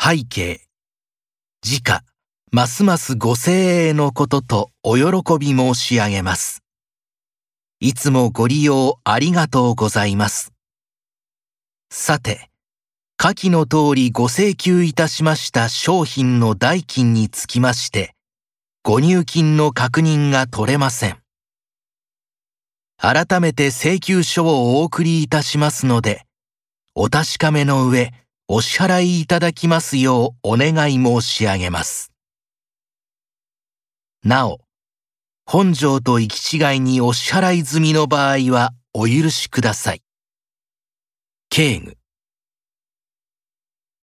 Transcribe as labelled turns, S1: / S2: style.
S1: 背景。時価、ますますご声栄のこととお喜び申し上げます。いつもご利用ありがとうございます。さて、下記の通りご請求いたしました商品の代金につきまして、ご入金の確認が取れません。改めて請求書をお送りいたしますので、お確かめの上、お支払いいただきますようお願い申し上げます。なお、本条と行き違いにお支払い済みの場合はお許しください。警具